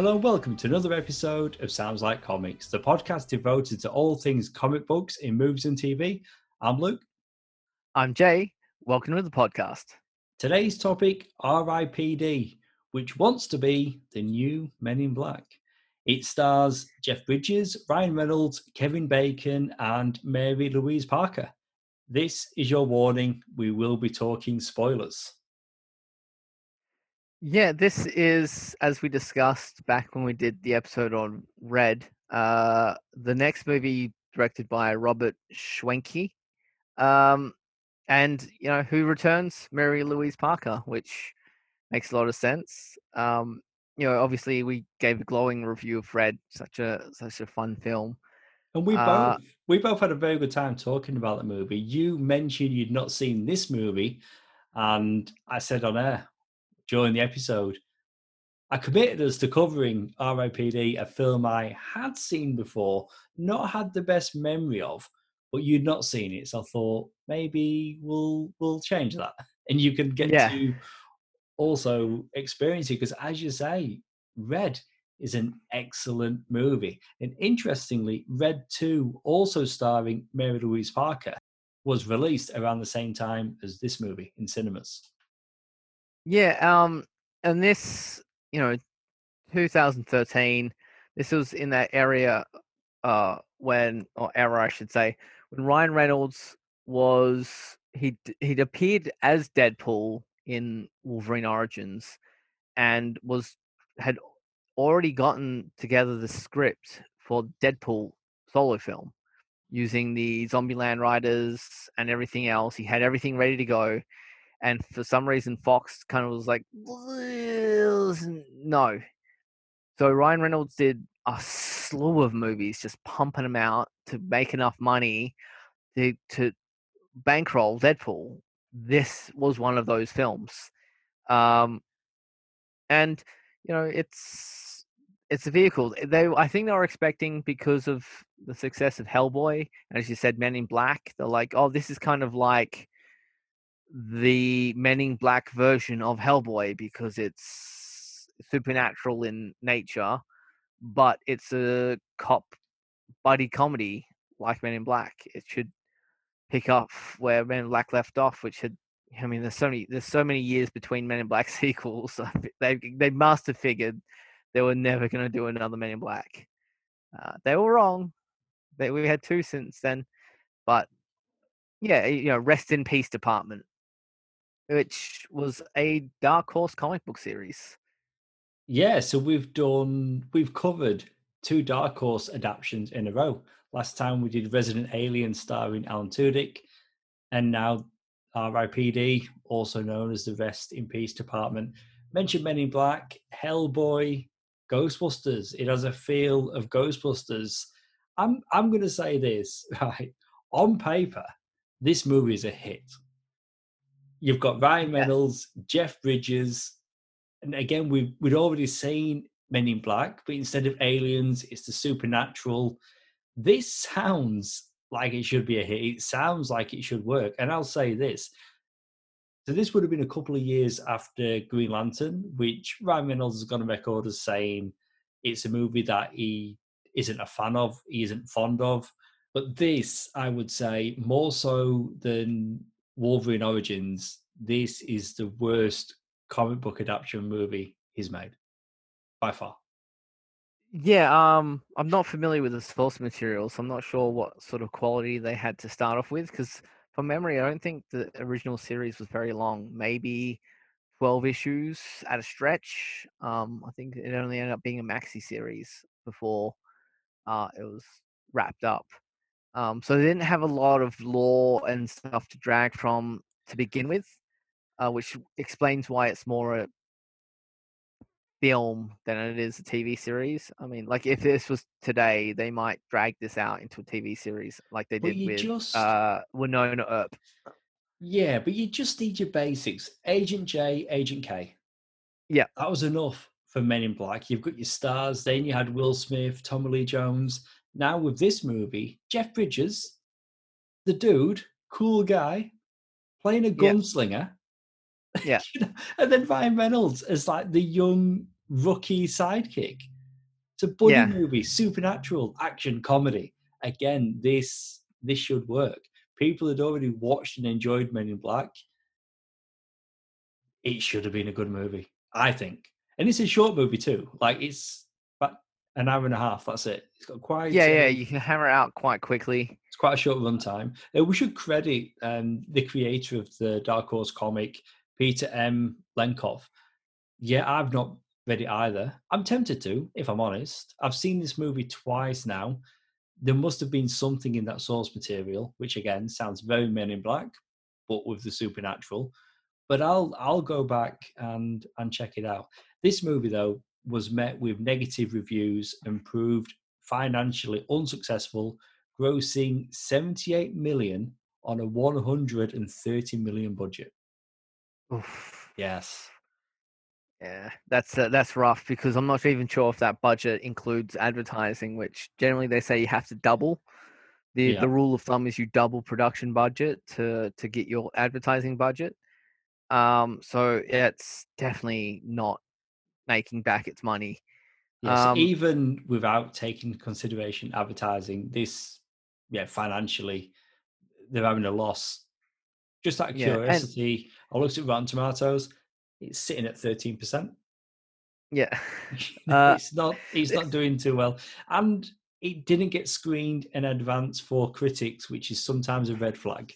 Hello and welcome to another episode of Sounds Like Comics, the podcast devoted to all things comic books in movies and TV. I'm Luke. I'm Jay. Welcome to the podcast. Today's topic RIPD, which wants to be the new Men in Black. It stars Jeff Bridges, Ryan Reynolds, Kevin Bacon, and Mary Louise Parker. This is your warning. We will be talking spoilers. Yeah, this is, as we discussed back when we did the episode on Red, uh, the next movie directed by Robert Schwentke. Um, and, you know, who returns? Mary Louise Parker, which makes a lot of sense. Um, you know, obviously we gave a glowing review of Red, such a such a fun film. And we Uh, both we both had a very good time talking about the movie. You mentioned you'd not seen this movie, and I said on air during the episode, I committed us to covering R.I.P.D., a film I had seen before, not had the best memory of, but you'd not seen it. So I thought maybe we'll we'll change that, and you can get Yeah. to also experience it because, as you say, Red is an excellent movie. And interestingly, Red 2, also starring Mary Louise Parker, was released around the same time as this movie in cinemas. Yeah, um, and this, you know, 2013, this was in that area, uh, when or era I should say, when Ryan Reynolds was he he'd appeared as Deadpool in Wolverine Origins, and was had already gotten together the script for Deadpool solo film using the Zombieland writers and everything else. He had everything ready to go and for some reason Fox kind of was like no. So Ryan Reynolds did a slew of movies, just pumping them out to make enough money to to bankroll Deadpool. This was one of those films, um, and you know it's it's a vehicle. They I think they were expecting because of the success of Hellboy, and as you said, Men in Black. They're like, oh, this is kind of like the Men in Black version of Hellboy because it's supernatural in nature, but it's a cop buddy comedy like Men in Black. It should pick up where Men in Black left off, which had I mean, there's so many there's so many years between Men in Black sequels. They they must have figured they were never going to do another Men in Black. Uh, they were wrong. They, we had two since then, but yeah, you know, rest in peace, Department which was a Dark Horse comic book series. Yeah, so we've done, we've covered two Dark Horse adaptations in a row. Last time we did Resident Alien starring Alan Tudyk, and now RIPD, also known as the Rest in Peace Department. Mentioned Men in Black, Hellboy, Ghostbusters. It has a feel of Ghostbusters. I'm I'm going to say this right on paper. This movie is a hit. You've got Ryan. Reynolds, Jeff Bridges, and again we've we'd already seen Men in Black, but instead of aliens, it's the supernatural. This sounds like it should be a hit. It sounds like it should work. And I'll say this. So this would have been a couple of years after Green Lantern, which Ryan Reynolds has gone on record as saying it's a movie that he isn't a fan of, he isn't fond of. But this, I would say, more so than Wolverine Origins, this is the worst comic book adaptation movie he's made by far. Yeah, um, I'm not familiar with the source material, so I'm not sure what sort of quality they had to start off with. Because from memory, I don't think the original series was very long. Maybe 12 issues at a stretch. Um, I think it only ended up being a maxi series before uh, it was wrapped up. Um, so they didn't have a lot of lore and stuff to drag from to begin with, uh, which explains why it's more a film than it is a TV series. I mean, like if this was today, they might drag this out into a TV series like they But did with just- uh, Wynonna Earp. Yeah, but you just need your basics. Agent J, Agent K. Yeah. That was enough for Men in Black. You've got your stars. Then you had Will Smith, Tommy Lee Jones. Now with this movie, Jeff Bridges, the dude, cool guy, playing a gunslinger. Yeah. Know, and then Ryan Reynolds as like the young rookie sidekick. It's a buddy Yeah. movie, supernatural action comedy. Again, this this should work. People had already watched and enjoyed Men in Black. It should have been a good movie, I think. And it's a short movie too. Like it's an hour and a half. That's it. It's got quite Yeah, yeah, um, you can hammer it out quite quickly. it's quite a short run time. Uh, we should credit um, the creator of the Dark Horse comic, Peter M. Lenkov. Yeah, I've not read it either. I'm tempted to, if I'm honest. I've seen this movie twice now. There must have been something in that source material, which again sounds very Men in Black, but with the supernatural. But I'll I'll go back and and check it out. This movie though was met with negative reviews and proved financially unsuccessful grossing 78 million on a 130 million budget. Oof. Yes. Yeah, that's uh, that's rough because I'm not even sure if that budget includes advertising, which generally they say you have to double. The Yeah. the rule of thumb is you double production budget to to get your advertising budget. Um, so yeah, it's definitely not making back its money. Yes. Um, even without taking consideration advertising, this, yeah, financially, they're having a loss. Just out of Yeah, and- curiosity, I looked at Rotten Tomatoes. It's sitting at 13%. Yeah, Uh, it's not it's not doing too well. And it didn't get screened in advance for critics, which is sometimes a red flag.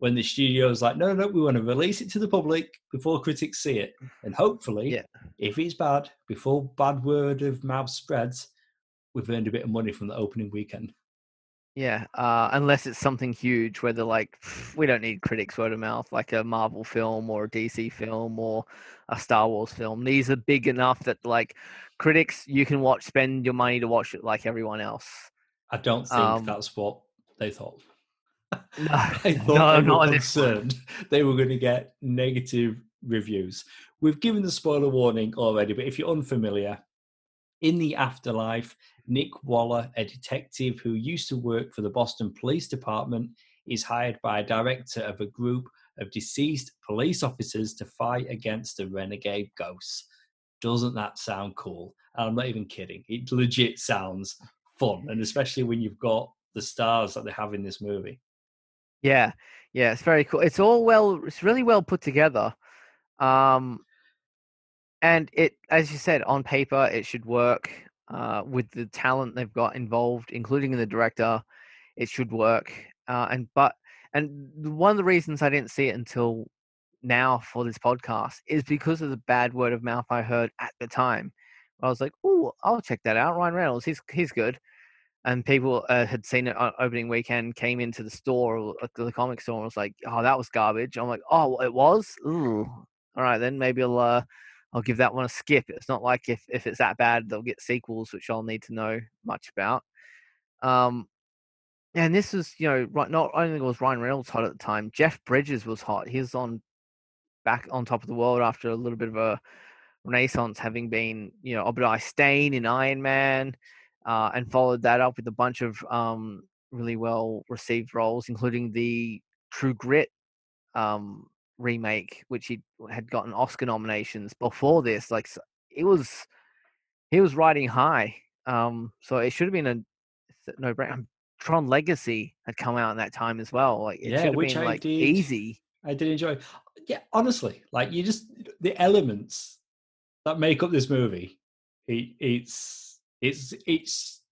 When the studio's like, no, no, no, we want to release it to the public before critics see it. And hopefully, Yeah. if it's bad, before bad word of mouth spreads, we've earned a bit of money from the opening weekend. yeah. Uh, unless it's something huge where they're like, we don't need critics word of mouth, like a Marvel film or a DC film or a Star Wars film. These are big enough that like critics, you can watch, spend your money to watch it like everyone else. I don't think Um, that's what they thought. No, I thought no, they not were on this one. concerned they were going to get negative reviews. We've given the spoiler warning already, but if you're unfamiliar, in the afterlife, Nick Walker, a detective who used to work for the Boston Police Department, is hired by a director of a group of deceased police officers to fight against the renegade ghosts. Doesn't that sound cool? And I'm not even kidding. It legit sounds fun, and especially when you've got the stars that they have in this movie. Yeah, yeah, it's very cool. It's all well, it's really well put together. Um, and it, as you said, on paper, it should work. Uh, with the talent they've got involved, including the director, it should work. Uh, and but and one of the reasons I didn't see it until now for this podcast is because of the bad word of mouth I heard at the time. I was like, "Oh, I'll check that out." Ryan Reynolds, he's he's good and people uh, had seen it on opening weekend, came into the store, the comic store, and was like, "Oh, that was garbage." I'm like, "Oh, it was." Ooh. All right, then maybe I'll uh, I'll give that one a skip. It's not like if if it's that bad, they'll get sequels, which I'll need to know much about. Um, and this was, you know, right. Not only was Ryan Reynolds hot at the time, Jeff Bridges was hot. He was on back on top of the world after a little bit of a renaissance, having been, you know, Obadiah Stane in Iron Man uh, and followed that up with a bunch of um, really well received roles, including the True Grit um, remake, which he had gotten Oscar nominations before this. Like it was, he was riding high. Um, so it should have been a no brainer. Tron Legacy had come out in that time as well. Like it Yeah, should have which been I like did. easy. I did enjoy. Yeah, honestly, like you just the elements that make up this movie. It, it's it's it's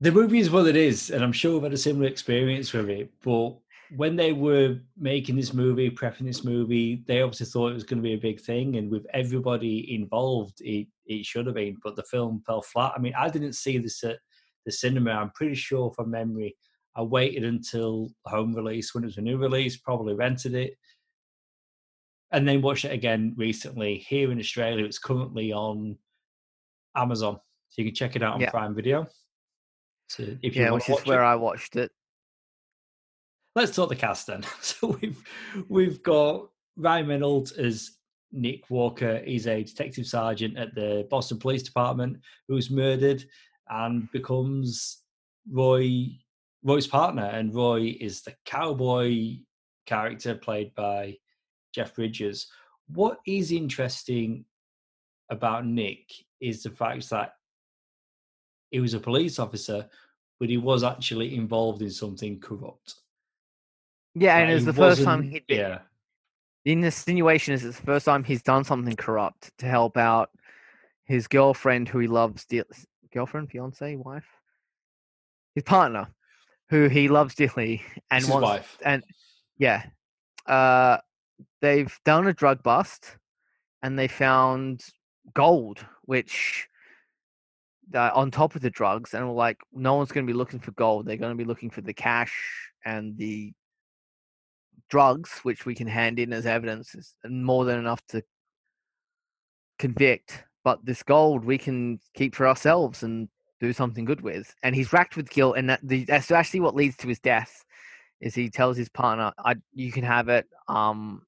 the movie is what it is, and I'm sure we've had a similar experience with it. But when they were making this movie, prepping this movie, they obviously thought it was going to be a big thing, and with everybody involved, it it should have been. But the film fell flat. I mean, I didn't see this at the cinema. I'm pretty sure from memory. I waited until home release when it was a new release, probably rented it, and then watched it again recently. Here in Australia, it's currently on Amazon, so you can check it out on Yeah. Prime Video. So if you Yeah, which is where it, I watched it. let's talk the cast then. So we've we've got Ryan Reynolds as Nick Walker. He's a detective sergeant at the Boston Police Department who's murdered and becomes Roy Roy's partner. And Roy is the cowboy character played by Jeff Bridges. What is interesting about Nick is the fact that he was a police officer, but he was actually involved in something corrupt. Yeah, and Like, it's he the first time he'd been, Yeah, the insinuation is it's the first time he's done something corrupt to help out his girlfriend who he loves dear girlfriend, fiance, wife, his partner, who he loves dearly and it's his wants wife. and yeah, uh, they've done a drug bust, and they found gold, which uh, on top of the drugs, and we're like, no one's going to be looking for gold. They're going to be looking for the cash and the drugs, which we can hand in as evidence, is more than enough to convict. But this gold we can keep for ourselves and do something good with. And he's racked with guilt, and that the, that's actually what leads to his death. Is he tells his partner, "I you can have it." Um,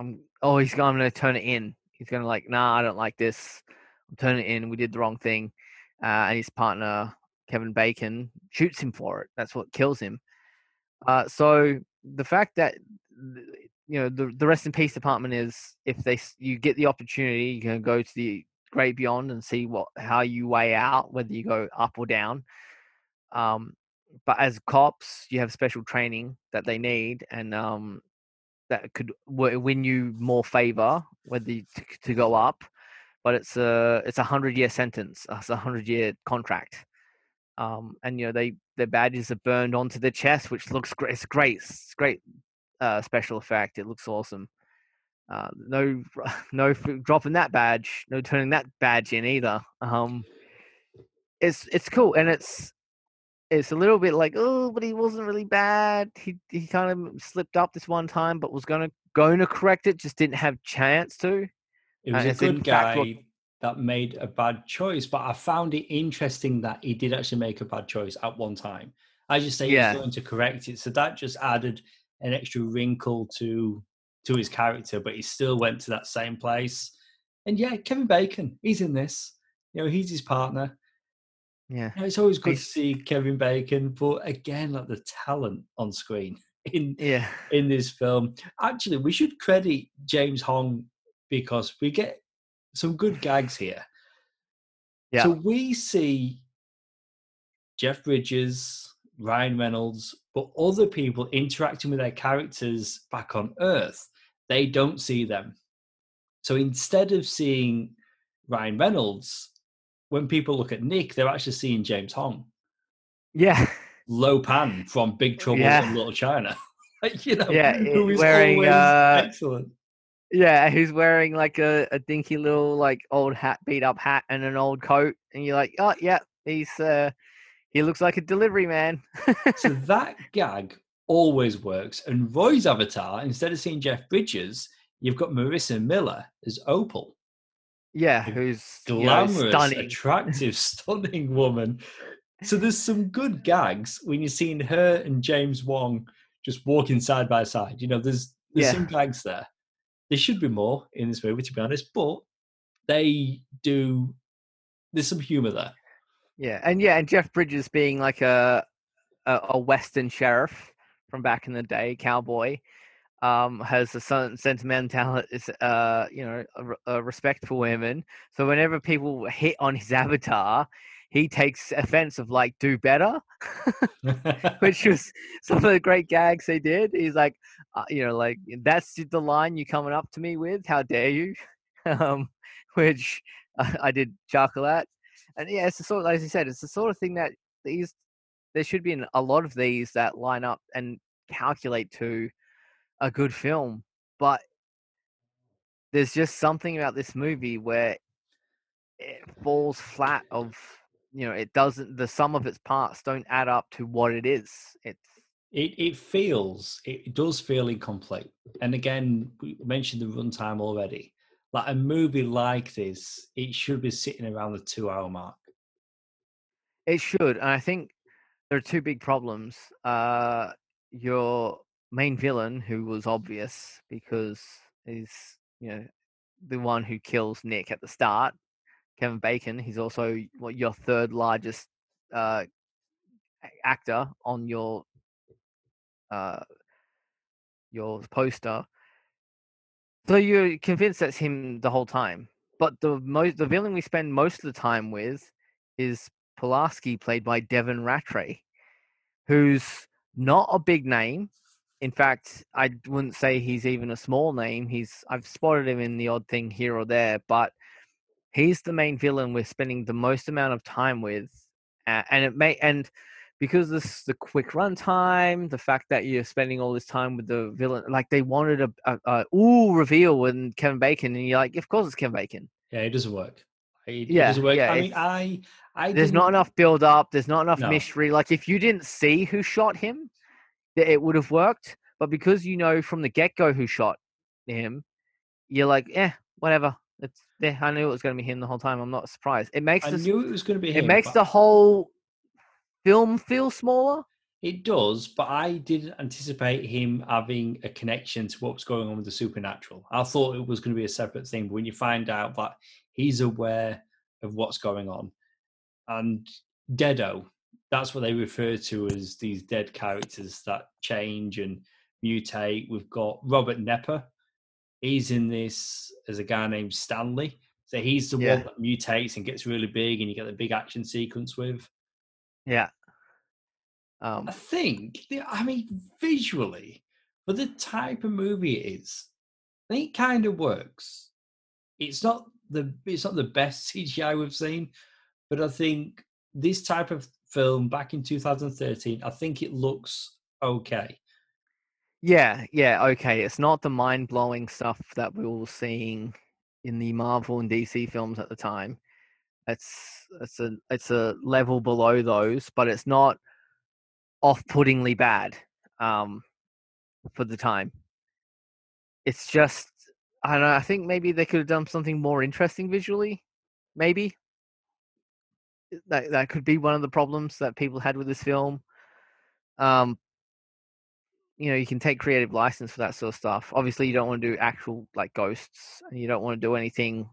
I'm oh he's going to turn it in. He's to like, nah, I don't like this. I'm turning it in. We did the wrong thing. Uh, and his partner Kevin Bacon shoots him for it. That's what kills him. Uh, so the fact that you know the the rest in peace department is if they you get the opportunity, you can go to the great beyond and see what how you weigh out whether you go up or down. Um, but as cops, you have special training that they need, and um, that could win you more favor whether you, to, to go up. But it's a it's a hundred year sentence. uh, It's a hundred year contract. Um, and you know they their badges are burned onto the chest, which looks great. It's great. It's great uh, special effect. It looks awesome. Uh, no, no dropping that badge. No turning that badge in either. Um, it's it's cool, and it's it's a little bit like oh, but he wasn't really bad. He he kind of slipped up this one time, but was gonna going to correct it, just didn't have chance to. It was Uh, a good guy what- that made a bad choice, but I found it interesting that he did actually make a bad choice at one time. As you say, Yeah. he's going to correct it, so that just added an extra wrinkle to to his character. But he still went to that same place. And yeah, Kevin Bacon, he's in this. You know, he's his partner. Yeah, You know, it's always good to see Kevin Bacon, but again, like the talent on screen in yeah, in this film. Actually, we should credit James Hong because we get some good gags here. Yeah. So we see Jeff Bridges, Ryan Reynolds, but other people interacting with their characters back on Earth. They don't see them. So instead of seeing Ryan Reynolds, when people look at Nick, they're actually seeing James Hong. yeah. Lo Pan from Big Trouble Yeah. in Little China. Like, you know, Yeah, who is wearing, always uh, excellent. Yeah, who's wearing like a, a dinky little like old hat, beat up hat, and an old coat, and you're like, oh yeah, he's uh, he looks like a delivery man. So that gag always works. And Roy's avatar, instead of seeing Jeff Bridges, you've got Marisa Miller as Opal. Yeah, who's you know, Glamorous, stunning. attractive, stunning woman. So there's some good gags when you're seeing her and James Hong just walking side by side. You know, there's there's Yeah. some gags there. There should be more in this movie, to be honest, but they do. There's some humor there. Yeah, and yeah, and Jeff Bridges being like a a, a Western sheriff from back in the day, cowboy, um, has a certain sentimental, uh, you know, a, a respect for women. So whenever people hit on his avatar, he takes offense of like, do better, which was some of the great gags they did. He's like, uh, you know, like that's the line you're coming up to me with? How dare you? um, which I, I did chuckle at. And yeah, it's the sort, as you said, it's the sort of thing that these there should be an, a lot of these that line up and calculate to a good film, but there's just something about this movie where it falls flat. Of you know, it doesn't. The sum of its parts don't add up to what it is. It's It it feels it does feel incomplete. And again, we mentioned the runtime already. Like a movie like this, it should be sitting around the two hour mark. It should, and I think there are two big problems. Uh, your main villain, who was obvious because he's you know the one who kills Nick at the start, Kevin Bacon. He's also what your third largest uh, actor on your uh, your poster. So you're convinced that's him the whole time. but the most the villain we spend most of the time with is Pulaski, played by Devin Ratray, who's not a big name. In fact, I wouldn't say he's even a small name. He's I've spotted him in the odd thing here or there, but he's the main villain we're spending the most amount of time with, uh, and it may and because this the quick runtime, the fact that you're spending all this time with the villain, like they wanted a, a, a ooh reveal with Kevin Bacon, and you're like, of course it's Kevin Bacon. Yeah, it doesn't work. It, Yeah, it doesn't work. yeah, I mean, I, I There's not enough build up. There's not enough No. mystery. Like if you didn't see who shot him, that it would have worked. But because you know from the get go who shot him, you're like, eh, whatever. It's yeah, I knew it was going to be him the whole time. I'm not surprised. It makes I this, knew it was going to be Him, it makes the whole film feel smaller. It does, but I didn't anticipate him having a connection to what was going on with the supernatural. I thought it was going to be a separate thing, but when you find out that he's aware of what's going on, and Deado, that's what they refer to as these dead characters that change and mutate. We've got Robert Knepper. He's in this as a guy named Stanley. So he's the Yeah. one that mutates and gets really big, and you get the big action sequence with. Yeah. Um, I think, I mean, visually, for the type of movie it is, I think it kind of works. It's not the it's not the best CGI we've seen, but I think this type of film back in 2013, I think it looks okay. yeah, yeah, okay. It's not the mind blowing stuff that we were seeing in the Marvel and DC films at the time. It's it's a it's a level below those, but it's not off-puttingly bad um, for the time. It's just I don't know. I think maybe they could have done something more interesting visually. Maybe that that could be one of the problems that people had with this film. Um, you know, you can take creative license for that sort of stuff. Obviously, you don't want to do actual like ghosts, and you don't want to do anything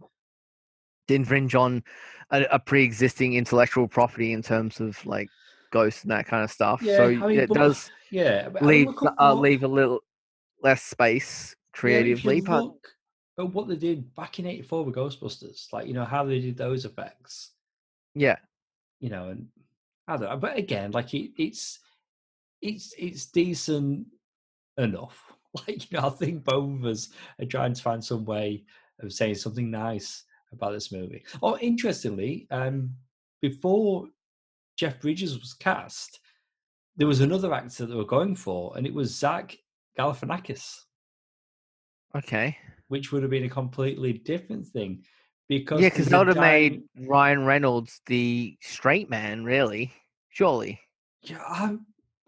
to infringe on a, a pre-existing intellectual property in terms of like ghosts and that kind of stuff. so I mean, it but- does Yeah, but I mean, leave look uh, leave a little less space creatively, you but look at what they did back in '84 with Ghostbusters, like you know how they did those effects. yeah, you know, and I don't know. But again, like it, it's it's it's decent enough. Like you know, I think both of us are trying to find some way of saying something nice about this movie. Oh, interestingly, um, before Jeff Bridges was cast, there was another actor that they were going for, and it was Zach Galifianakis, okay, which would have been a completely different thing. Because yeah, because that would have made Ryan Reynolds the straight man, really, surely. Yeah, I,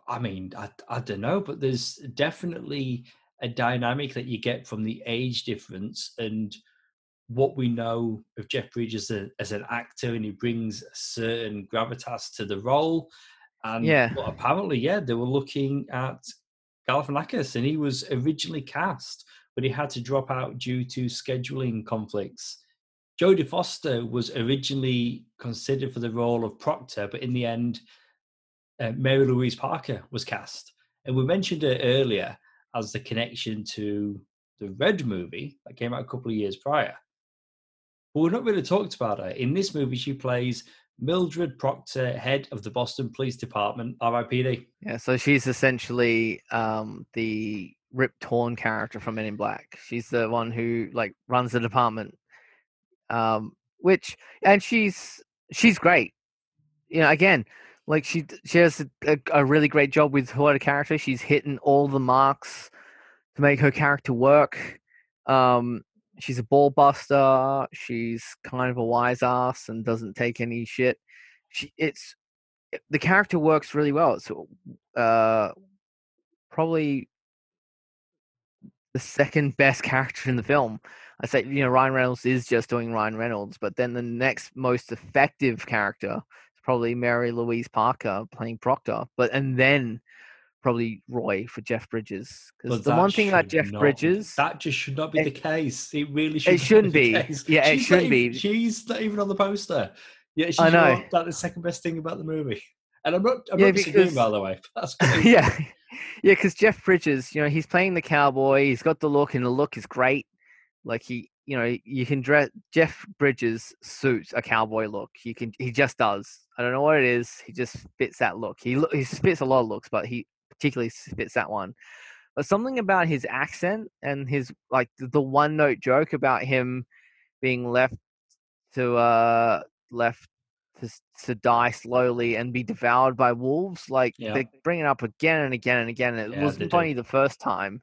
I mean, I, I don't know, but there's definitely a dynamic that you get from the age difference and what we know of Jeff Bridges as, a, as an actor, and he brings a certain gravitas to the role. And Yeah. apparently, yeah, they were looking at Galifianakis, and he was originally cast, but he had to drop out due to scheduling conflicts. Jodie Foster was originally considered for the role of Proctor, but in the end, uh, Mary Louise Parker was cast. And we mentioned her earlier as the connection to the Red movie that came out a couple of years prior. But we've not really talked about her. In this movie, she plays Mildred Proctor, head of the Boston Police Department, RIPD. Yeah, so she's essentially um, the Rip Torn character from Men in Black. She's the one who like runs the department, um, which and she's she's great. You know, again, like she she has a, a, really great job with her character. She's hitting all the marks to make her character work. Um, she's a ball buster. She's kind of a wise ass and doesn't take any shit. She it's the character works really well. It's uh, probably the second best character in the film. I say, you know, Ryan Reynolds is just doing Ryan Reynolds, but then the next most effective character is probably Mary Louise Parker playing Proctor, but and then probably Roy for Jeff Bridges. Because the one thing about Jeff not- Bridges, that just should not be It- the case. It really should. shouldn't be. be. Yeah, it She's not shouldn't even- be. She's not even on the poster. Yeah, she's I know. That's the second best thing about the movie. And I'm not. I'm Yeah, not disagreeing, because- by the way. That's great. yeah, yeah, because Jeff Bridges, you know, he's playing the cowboy. He's got the look, and the look is great. Like he you know, you can dress Jeff Bridges suits a cowboy look. You can, he just does. I don't know what it is. He just fits that look. He he fits a lot of looks, but he particularly fits that one. But something about his accent and his like the one note joke about him being left to uh left to to die slowly and be devoured by wolves. Like Yeah. they bring it up again and again and again. It Yeah, wasn't do. funny the first time.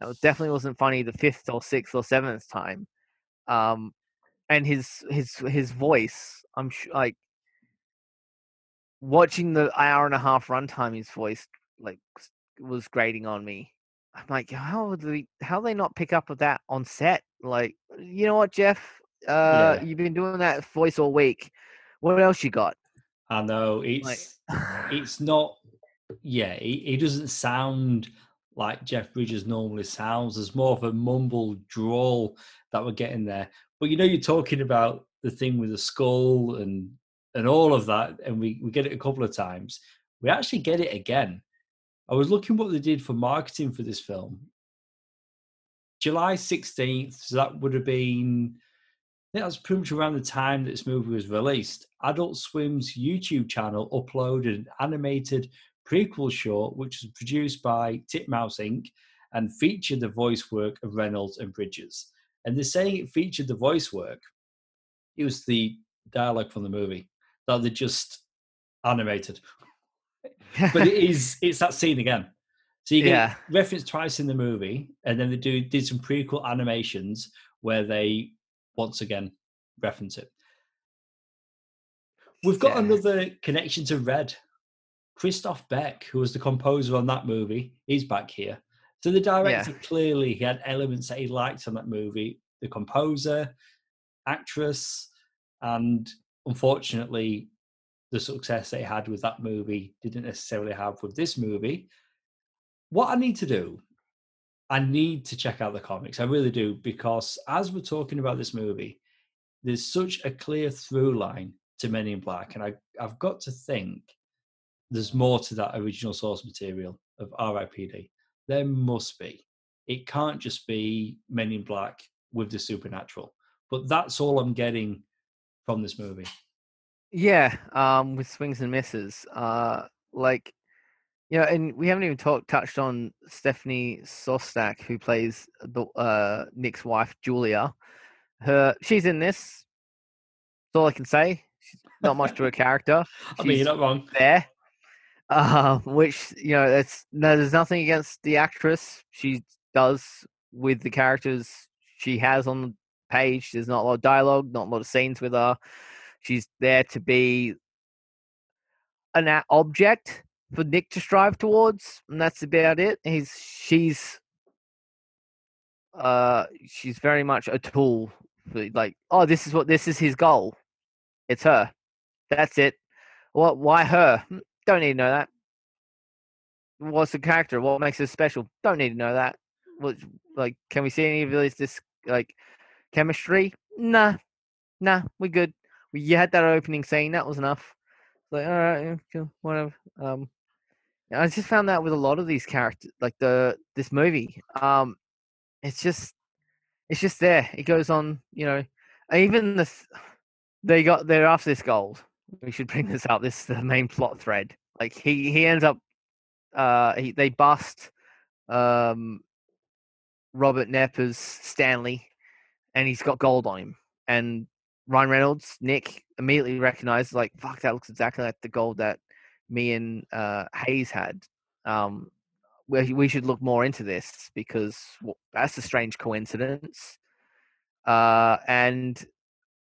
It definitely wasn't funny the fifth or sixth or seventh time. Um, and his his his voice, I'm sure, like watching the hour and a half runtime, his voice like was grating on me. I'm like, how would they how they not pick up with that on set? Like, you know what, Jeff? Uh, Yeah. you've been doing that voice all week. What else you got? I know Like, it's it's not. Yeah, he, he doesn't sound like Jeff Bridges normally sounds. There's more of a mumble drawl that we're getting there. But you know, you're talking about the thing with the skull and and all of that, and we we get it a couple of times. We actually get it again. I was looking what they did for marketing for this film. July 16th, so that would have been I think that was pretty much around the time that this movie was released. Adult Swim's YouTube channel uploaded an animated prequel short, which was produced by Titmouse Inc. and featured the voice work of Reynolds and Bridges. And they're saying it featured the voice work. It was the dialogue from the movie that they just animated. But it is it's that scene again. So you get Yeah. referenced twice in the movie, and then they do did some prequel animations where they once again reference it. We've got Yeah. another connection to Red. Christoph Beck, who was the composer on that movie, he's back here. So the director clearly he had elements that he liked on that movie. The composer, actress, and unfortunately, the success they had with that movie didn't necessarily have with this movie. What I need to do, I need to check out the comics. I really do, because as we're talking about this movie, there's such a clear through line to Men in Black, and I, I've got to think there's more to that original source material of RIPD. There must be. It can't just be Men in Black with the supernatural. But that's all I'm getting from this movie. Yeah, um, with swings and misses. Uh, like, you know, and we haven't even talked touched on Stephanie Szostak, who plays the uh Nick's wife, Julia. Her, she's in this. That's all I can say. She's not much to her character. I mean, you're not wrong. there. Uh, which you know, that's no, there's nothing against the actress. She does with the characters she has on the page. There's not a lot of dialogue, not a lot of scenes with her. She's there to be an object for Nick to strive towards, and that's about it. He's she's uh she's very much a tool for like oh this is what this is his goal. It's her. That's it. What why her? Don't need to know that. What's the character? What makes her special? Don't need to know that. What like can we see any of this this like chemistry? Nah. Nah, we good. We, you had that opening scene, that was enough. Like, all right, whatever. Um I just found that with a lot of these characters like the this movie. Um it's just it's just there. It goes on, you know. Even the they got they're after this gold. We should bring this out. This is the main plot thread. Like he he ends up uh he, they bust um Robert Knepper's Stanley and he's got gold on him. And Ryan Reynolds, Nick immediately recognized like fuck that looks exactly like the gold that me and uh Hayes had. Um we we should look more into this because well, that's a strange coincidence. Uh, and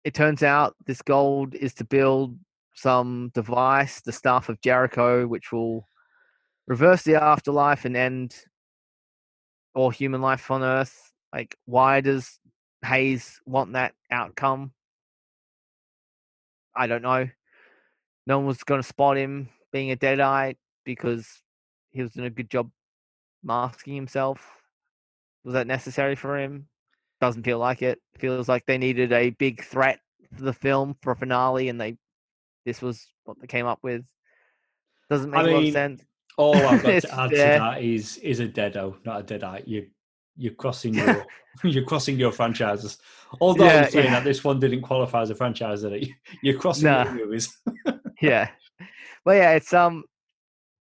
it turns out this gold is to build some device, the Staff of Jericho, which will reverse the afterlife and end all human life on Earth. Like, why does Hayes want that outcome? I don't know. No one was going to spot him being a deadite because he was doing a good job masking himself. Was that necessary for him? Doesn't feel like it. Feels like they needed a big threat for the film for a finale, and they this was what they came up with. Doesn't make I a lot mean, of sense. All I've got to add there. to that is is a deado, not a deadite. You you're crossing your you're crossing your franchises. Although Yeah, I'm saying yeah. that this one didn't qualify as a franchise, did it? You're crossing Nah. your movies. yeah. But yeah, it's um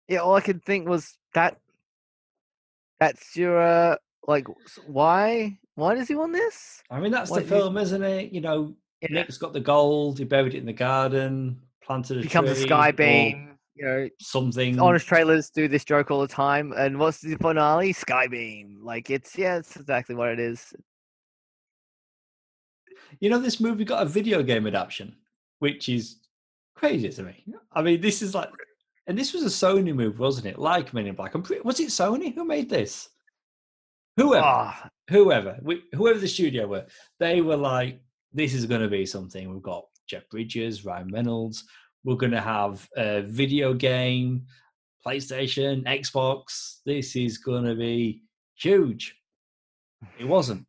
yeah, all I could think was that that's your uh like why why does he want this? I mean, that's the film, isn't it? You know, Yeah. Nick's got the gold. He buried it in the garden, planted a tree. Becomes a tree, sky or beam, you know, something. honest trailers do this joke all the time and what's the finale? Sky beam. Like it's yeah, it's exactly what it is. You know, this movie got a video game adaptation, which is crazy to me. I mean, this is like, and this was a Sony movie, wasn't it? Like Men in Black. I'm pretty, was it Sony who made this? Whoever, Ah, whoever, we- whoever the studio were, they were like, this is going to be something. We've got Jeff Bridges, Ryan Reynolds. We're going to have a video game, PlayStation, Xbox. This is going to be huge. It wasn't.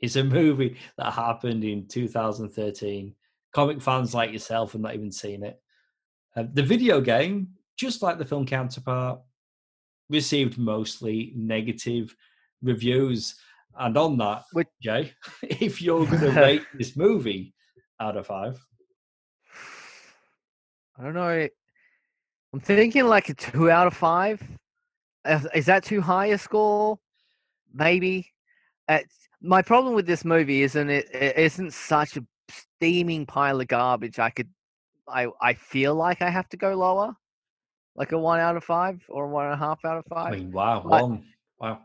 It's a movie that happened in 2013. Comic fans like yourself have not even seen it. Uh, the video game, just like the film counterpart, received mostly negative reviews. And on that, Which- Jay, if you're going to rate this movie out of five, I don't know. I'm thinking like a two out of five. Is that too high a score? Maybe. It's, my problem with this movie isn't it, it isn't such a steaming pile of garbage. I could, I I feel like I have to go lower, like a one out of five or a one and a half out of five. I mean, wow, one, wow.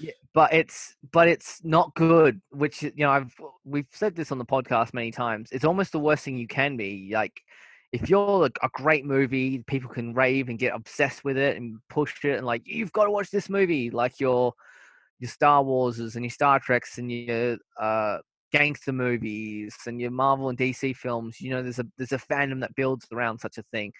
Yeah, but it's but it's not good. Which you know, I've we've said this on the podcast many times. It's almost the worst thing you can be. Like, if you're a, a great movie, people can rave and get obsessed with it and push it, and like you've got to watch this movie. Like your your Star Warses and your Star Treks and your uh, gangster movies and your Marvel and DC films. You know, there's a there's a fandom that builds around such a thing.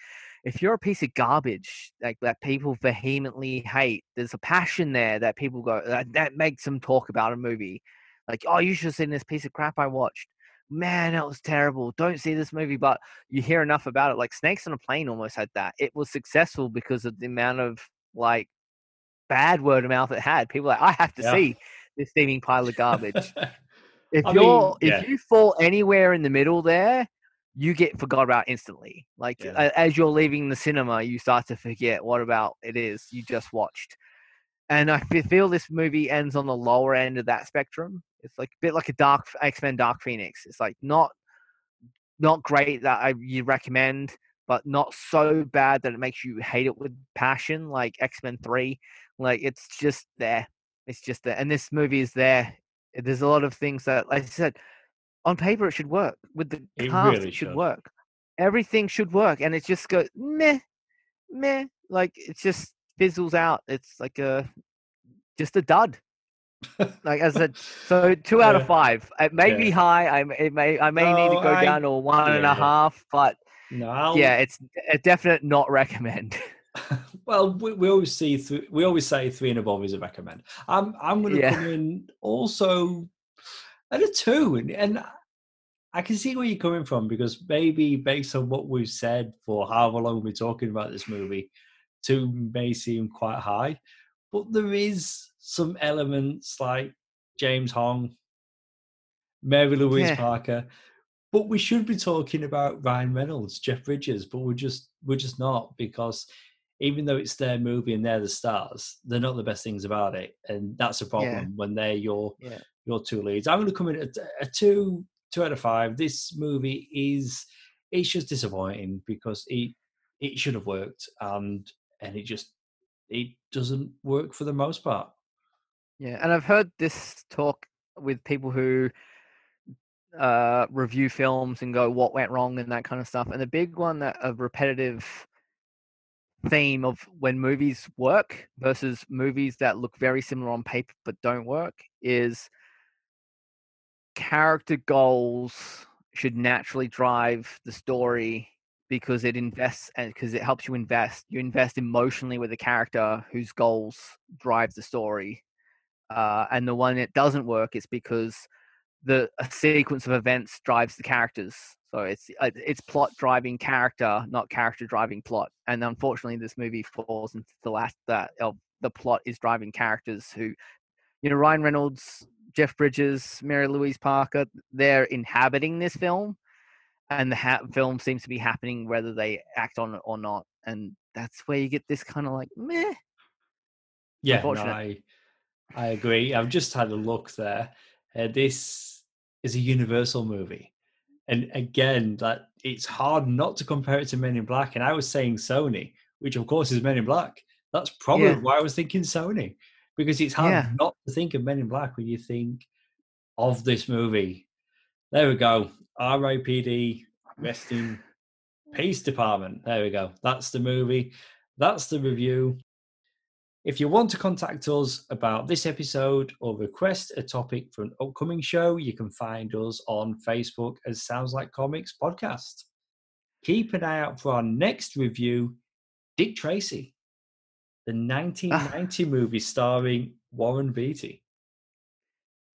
If you're a piece of garbage like that people vehemently hate, there's a passion there that people go that, that makes them talk about a movie. Like, oh, you should have seen this piece of crap I watched. Man, that was terrible. Don't see this movie, but you hear enough about it. Like Snakes on a Plane almost had that. It was successful because of the amount of like bad word of mouth it had. People like, I have to Yeah. see this steaming pile of garbage. If I you're yeah. if you fall anywhere in the middle there, you get forgot about instantly. Like Yeah. as you're leaving the cinema, you start to forget what about it is you just watched. And I feel this movie ends on the lower end of that spectrum. It's like a bit like a Dark X Men Dark Phoenix. It's like not not great that I you recommend, but not so bad that it makes you hate it with passion, like X Men Three. Like it's just there. It's just there, and this movie is there. Eh, there's a lot of things that, like I said, on paper it should work. With the It cast, really it should should. work. Everything should work, and it just goes meh, meh. Like it just fizzles out. It's like a just a dud. Like I said, so two out of five. It may Yeah. be high. I it may I may need to go I- down to a one and a yeah. half, but no, I'll- yeah, it's a definite not recommend. well, we, we always see we always say three and above is a recommend. I'm I'm going to Yeah. come in also at a two, and, and I can see where you're coming from because maybe based on what we've said for however long we're talking about this movie, two may seem quite high, but there is some elements like James Hong, Mary Louise Yeah. Parker. But we should be talking about Ryan Reynolds, Jeff Bridges, but we're just we're just not because even though it's their movie and they're the stars, they're not the best things about it, and that's a problem when they're your Yeah. your two leads. I'm going to come in at a two two out of five. This movie is it's just disappointing because it it should have worked and and it just it doesn't work for the most part. Yeah, and I've heard this talk with people who uh, review films and go what went wrong and that kind of stuff. And the big one that a repetitive theme of when movies work versus movies that look very similar on paper but don't work is character goals should naturally drive the story because it invests and because it helps you invest you invest emotionally with a character whose goals drive the story uh, and the one that doesn't work is because the a sequence of events drives the characters. So it's uh, it's plot driving character, not character driving plot. And unfortunately, this movie falls into the last that of the plot is driving characters who, you you know Ryan Reynolds, Jeff Bridges, Mary Louise Parker, they're inhabiting this film, and the ha- film seems to be happening whether they act on it or not, and that's where you get this kind of like meh. Yeah, no, I I agree. I've just had a look there. Uh, this is a Universal movie, and again, that it's hard not to compare it to Men in Black. And I was saying Sony, which of course is Men in Black. That's probably yeah. why I was thinking Sony, because it's hard yeah. not to think of Men in Black when you think of this movie. There we go. R.I.P.D. Rest in Peace Department. There we go. That's the movie. That's the review. If you want to contact us about this episode or request a topic for an upcoming show, you can find us on Facebook as Sounds Like Comics Podcast. Keep an eye out for our next review Dick Tracy, the 1990 movie starring Warren Beatty.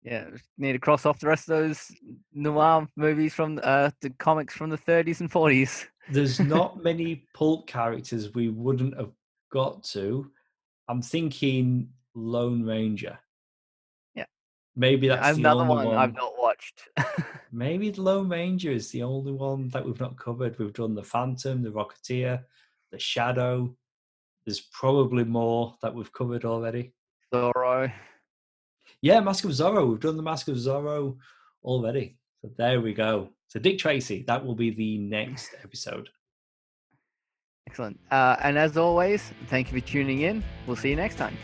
Yeah, need to cross off the rest of those noir movies from uh, the comics from the 30s and 40s. There's not many pulp characters we wouldn't have got to. I'm thinking Lone Ranger. Yeah. Maybe that's another one, one, I've not watched. maybe Lone Ranger is the only one that we've not covered. We've done the Phantom, the Rocketeer, the Shadow. There's probably more that we've covered already. Zorro. Yeah, Mask of Zorro. We've done the Mask of Zorro already. So there we go. So Dick Tracy, that will be the next episode. Excellent. Uh, and as always, thank you for tuning in. We'll see you next time.